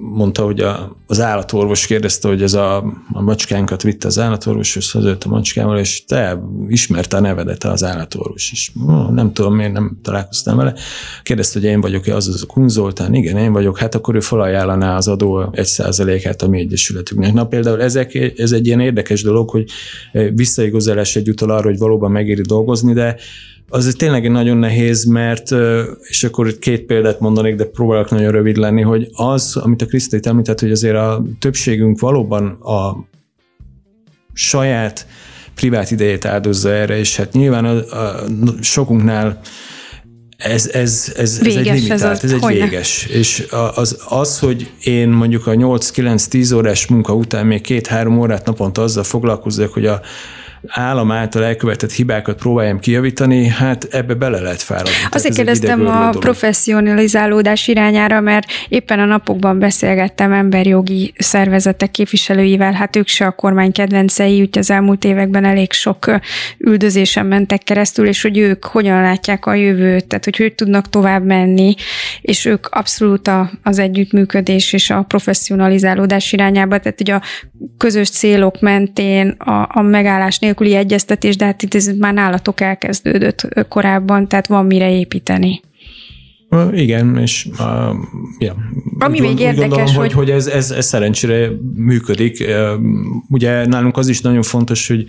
mondta, hogy a, az állatorvos kérdezte, hogy ez a, a macskánkat vitte az állatorvos, és hazajött a macskával, és te ismerte a nevedet az állatorvos, és nem tudom, miért nem találkoztam vele. Kérdezte, hogy én vagyok-e az az a Kun Zoltán, igen, én vagyok, hát akkor ő felajánlaná az adó egy százalékát a mi egyesületünknek. Na például ezek, ez egy ilyen érdekes dolog, hogy visszaigazolás egyúttal arra, hogy valóban megéri dolgozni, de az tényleg nagyon nehéz, mert, és akkor itt két példát mondanék, de próbálok nagyon rövid lenni, hogy az, amit a Krisztét említett, hogy azért a többségünk valóban a saját privát idejét áldozza erre, és hát nyilván a, a sokunknál ez, ez, ez, véges, ez egy limitált, ez, az, ez egy véges. És az, az, hogy én mondjuk a 8-9-10 órás munka után még két-három órát naponta azzal foglalkozok, hogy a állam által elkövetett hibákat próbáljam kijavítani, hát ebbe bele lehet fáradni. Azért kérdeztem a dolog. professzionalizálódás irányára, mert éppen a napokban beszélgettem emberjogi szervezetek képviselőivel, hát ők se a kormány kedvencei, úgy az elmúlt években elég sok üldözésen mentek keresztül, és hogy ők hogyan látják a jövőt, tehát hogy hogy tudnak tovább menni, és ők abszolút a, az együttműködés és a professzionalizálódás irányába, tehát hogy a közös célok mentén a, a megállás nélküli egyeztetés, de hát itt ez már nálatok elkezdődött korábban, tehát van mire építeni. Igen, és uh, ja. Ami úgy, még érdekes, gondolom, hogy, hogy ez, ez, ez szerencsére működik. Ugye nálunk az is nagyon fontos, hogy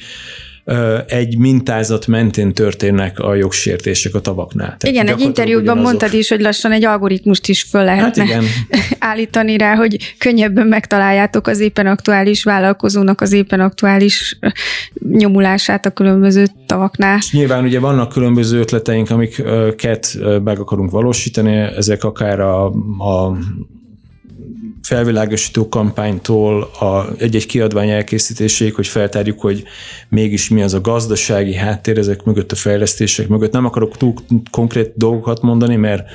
egy mintázat mentén történnek a jogsértések a tavaknál. Tehát igen, egy interjúban ugyanazok. mondtad is, hogy lassan egy algoritmust is föl lehetne hát igen. állítani rá, hogy könnyebben megtaláljátok az éppen aktuális vállalkozónak az éppen aktuális nyomulását a különböző tavaknál. És nyilván ugye vannak különböző ötleteink, amiket meg akarunk valósítani, ezek akár a, a felvilágosító kampánytól a egy-egy kiadvány elkészítéséig, hogy feltárjuk, hogy mégis mi az a gazdasági háttér ezek mögött, a fejlesztések mögött. Nem akarok túl konkrét dolgokat mondani, mert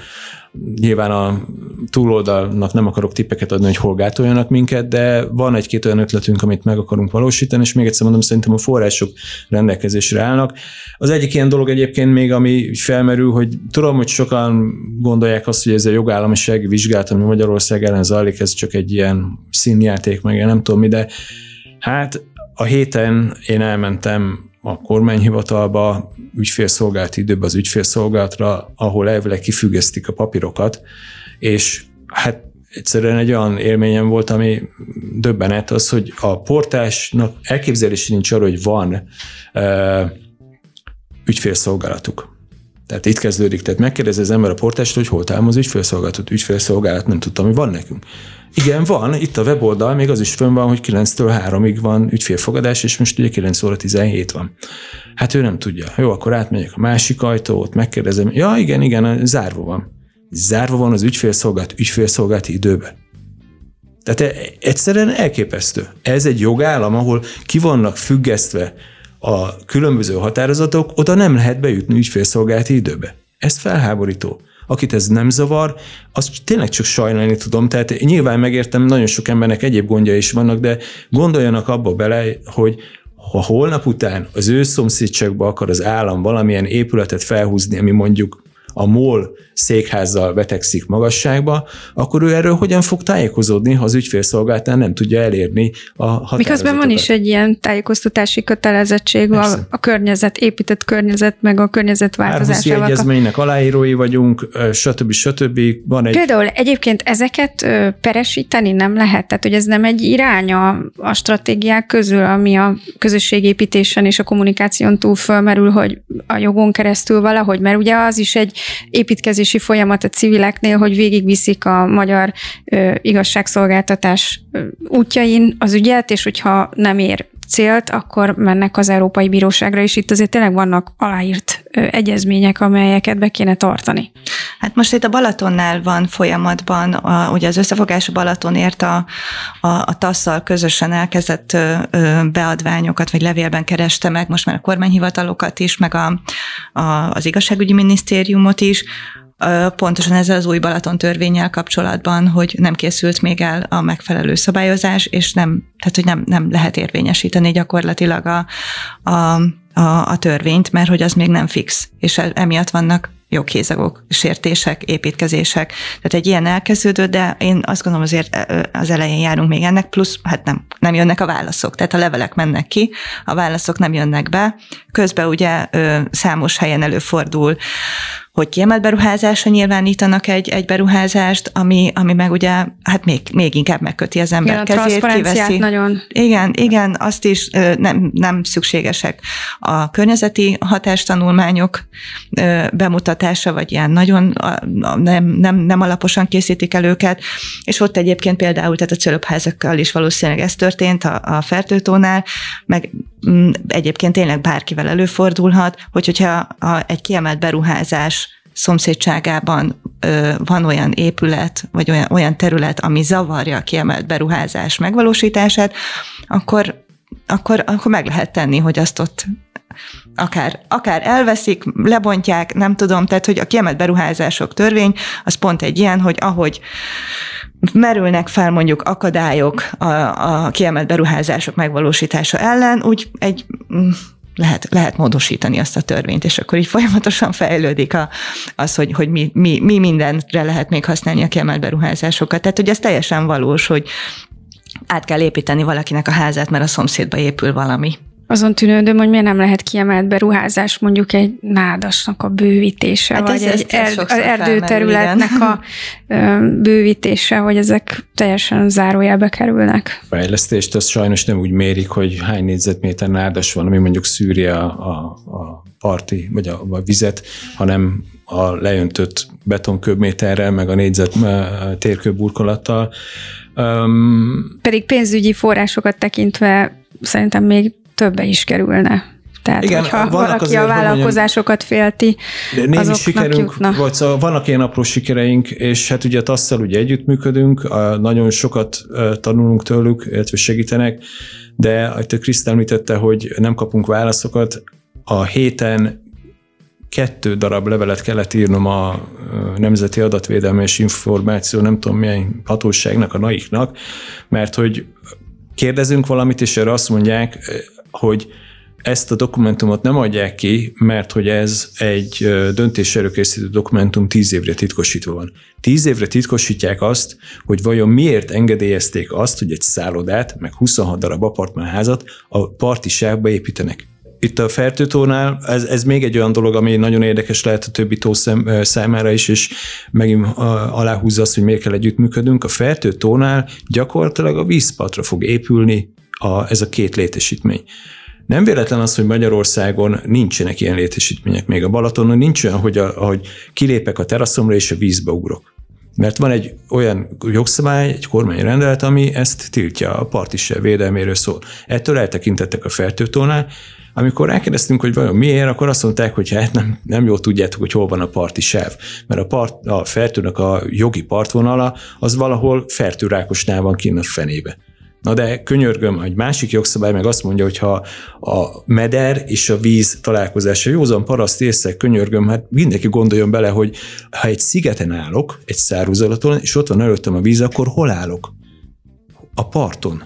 Nyilván a túloldalnak nem akarok tippeket adni, hogy hol gátoljanak minket, de van egy-két olyan ötletünk, amit meg akarunk valósítani, és még egyszer mondom, szerintem a források rendelkezésre állnak. Az egyik ilyen dolog egyébként még, ami felmerül, hogy tudom, hogy sokan gondolják azt, hogy ez a jogállamisági vizsgálat, ami Magyarország ellen zajlik, ez csak egy ilyen színjáték, meg nem tudom mi, de hát a héten én elmentem a kormányhivatalba, ügyfélszolgálati időben az ügyfélszolgálatra, ahol elvileg kifüggesztik a papírokat, és hát egyszerűen egy olyan élményem volt, ami döbbenet az, hogy a portásnak elképzelési nincs arra, hogy van uh, ügyfélszolgálatuk. Tehát itt kezdődik, tehát megkérdezi az ember a portást, hogy hol az ügyfélszolgálatot. Ügyfélszolgálat nem tudtam, hogy van nekünk. Igen, van, itt a weboldal, még az is fönn van, hogy 9-től 3-ig van ügyfélfogadás, és most ugye 9 óra 17 van. Hát ő nem tudja. Jó, akkor átmegyek a másik ajtót, megkérdezem. Ja, igen, igen, zárva van. Zárva van az ügyfélszolgált ügyfélszolgálati időbe. Tehát e, egyszerűen elképesztő. Ez egy jogállam, ahol ki vannak függesztve a különböző határozatok, oda nem lehet bejutni ügyfélszolgálati időbe. Ez felháborító akit ez nem zavar, azt tényleg csak sajnálni tudom. Tehát nyilván megértem, nagyon sok embernek egyéb gondja is vannak, de gondoljanak abba bele, hogy ha holnap után az ő szomszédságba akar az állam valamilyen épületet felhúzni, ami mondjuk a MOL székházzal betegszik magasságba, akkor ő erről hogyan fog tájékozódni, ha az ügyfélszolgáltán nem tudja elérni a. Miközben van is egy ilyen tájékoztatási kötelezettség a, a környezet, épített környezet, meg a környezet változásával. Árhuszi egyezménynek aláírói vagyunk, stb. stb. Van egy... Például egyébként ezeket peresíteni nem lehet, tehát hogy ez nem egy irány a, a stratégiák közül, ami a közösségépítésen és a kommunikáción túl fölmerül, hogy a jogon keresztül valahogy, mert ugye az is egy építkezési folyamat a civileknél, hogy végigviszik a magyar ö, igazságszolgáltatás útjain az ügyet, és hogyha nem ér célt, akkor mennek az Európai Bíróságra, és itt azért tényleg vannak aláírt egyezmények, amelyeket be kéne tartani. Hát most itt a Balatonnál van folyamatban, a, ugye az összefogás Balatonért a, a, a TASZ-szal közösen elkezdett beadványokat, vagy levélben kereste meg most már a kormányhivatalokat is, meg a, a, az igazságügyi minisztériumot is, pontosan ezzel az új Balaton törvényel kapcsolatban, hogy nem készült még el a megfelelő szabályozás, és nem, tehát hogy nem, nem lehet érvényesíteni gyakorlatilag a, a, a, a törvényt, mert hogy az még nem fix, és e, emiatt vannak joghézagok, sértések, építkezések. Tehát egy ilyen elkezdődő, de én azt gondolom azért az elején járunk még ennek, plusz hát nem, nem jönnek a válaszok. Tehát a levelek mennek ki, a válaszok nem jönnek be. Közben ugye számos helyen előfordul hogy kiemelt beruházásra nyilvánítanak egy, egy beruházást, ami, ami meg ugye hát még, még inkább megköti az ember igen, kezét, kiveszi. Nagyon. Igen, igen, azt is nem, nem szükségesek a környezeti hatástanulmányok bemutatása, vagy ilyen nagyon nem, nem, nem alaposan készítik el őket, és ott egyébként például, tehát a cölöpházakkal is valószínűleg ez történt a, a fertőtónál, meg egyébként tényleg bárkivel előfordulhat, hogy hogyha a, egy kiemelt beruházás szomszédságában ö, van olyan épület, vagy olyan, olyan terület, ami zavarja a kiemelt beruházás megvalósítását, akkor, akkor, akkor meg lehet tenni, hogy azt ott akár, akár elveszik, lebontják, nem tudom, tehát hogy a kiemelt beruházások törvény, az pont egy ilyen, hogy ahogy merülnek fel mondjuk akadályok a, a kiemelt beruházások megvalósítása ellen, úgy egy mm, lehet, lehet módosítani azt a törvényt, és akkor így folyamatosan fejlődik a, az, hogy, hogy mi, mi, mi mindenre lehet még használni a kiemelt beruházásokat. Tehát, hogy ez teljesen valós, hogy át kell építeni valakinek a házát, mert a szomszédba épül valami. Azon tűnődöm, hogy miért nem lehet kiemelt beruházás mondjuk egy nádasnak a bővítése, hát vagy ez, egy ez er, erdőterületnek a bővítése, hogy ezek teljesen zárójelbe kerülnek. A fejlesztést azt sajnos nem úgy mérik, hogy hány négyzetméter nádas van, ami mondjuk szűri a, a, a parti, vagy a, a vizet, hanem a lejöntött betonköbméterrel, meg a négyzet térkőbb burkolattal. Um, Pedig pénzügyi forrásokat tekintve szerintem még többe is kerülne. Tehát, Igen, hogyha valaki a vállalkozásokat félti, némi sikerünk, jutna. vagy szóval vannak ilyen apró sikereink, és hát ugye tasz ugye együttműködünk, nagyon sokat tanulunk tőlük, illetve segítenek, de a Kriszt említette, hogy nem kapunk válaszokat. A héten kettő darab levelet kellett írnom a Nemzeti Adatvédelmi és Információ, nem tudom milyen hatóságnak, a naiknak, mert hogy kérdezünk valamit, és erre azt mondják, hogy ezt a dokumentumot nem adják ki, mert hogy ez egy döntés előkészítő dokumentum tíz évre titkosítva van. Tíz évre titkosítják azt, hogy vajon miért engedélyezték azt, hogy egy szállodát, meg 26 darab apartmánházat a parti sávba építenek. Itt a fertőtónál ez, ez még egy olyan dolog, ami nagyon érdekes lehet a többi tó szem, számára is, és megint aláhúzza azt, hogy miért kell együttműködünk. A fertőtónál gyakorlatilag a vízpatra fog épülni a, ez a két létesítmény. Nem véletlen az, hogy Magyarországon nincsenek ilyen létesítmények. Még a Balatonon nincs olyan, hogy a, ahogy kilépek a teraszomra és a vízbe ugrok. Mert van egy olyan jogszabály, egy kormányrendelet, ami ezt tiltja, a partisel védelméről szól. Ettől eltekintettek a fertőtónál, amikor rákérdeztünk, hogy vajon miért, akkor azt mondták, hogy hát nem, nem jól tudjátok, hogy hol van a parti sáv. Mert a, part, a fertőnek a jogi partvonala az valahol fertőrákosnál van kinn a fenébe. Na de könyörgöm, egy másik jogszabály meg azt mondja, hogy ha a meder és a víz találkozása józan paraszt észre, könyörgöm, hát mindenki gondoljon bele, hogy ha egy szigeten állok, egy száruzalaton, és ott van előttem a víz, akkor hol állok? A parton.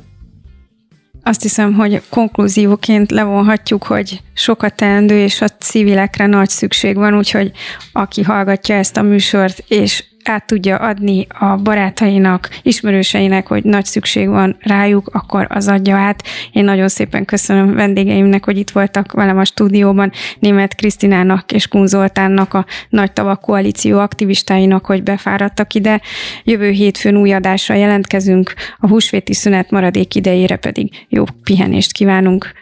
Azt hiszem, hogy konklúzióként levonhatjuk, hogy sokat teendő, és a civilekre nagy szükség van, úgyhogy aki hallgatja ezt a műsort, és át tudja adni a barátainak, ismerőseinek, hogy nagy szükség van rájuk, akkor az adja át. Én nagyon szépen köszönöm vendégeimnek, hogy itt voltak velem a stúdióban, német Krisztinának és Kun Zoltánnak, a Nagy Tavak Koalíció aktivistáinak, hogy befáradtak ide. Jövő hétfőn új adásra jelentkezünk, a húsvéti szünet maradék idejére pedig jó pihenést kívánunk.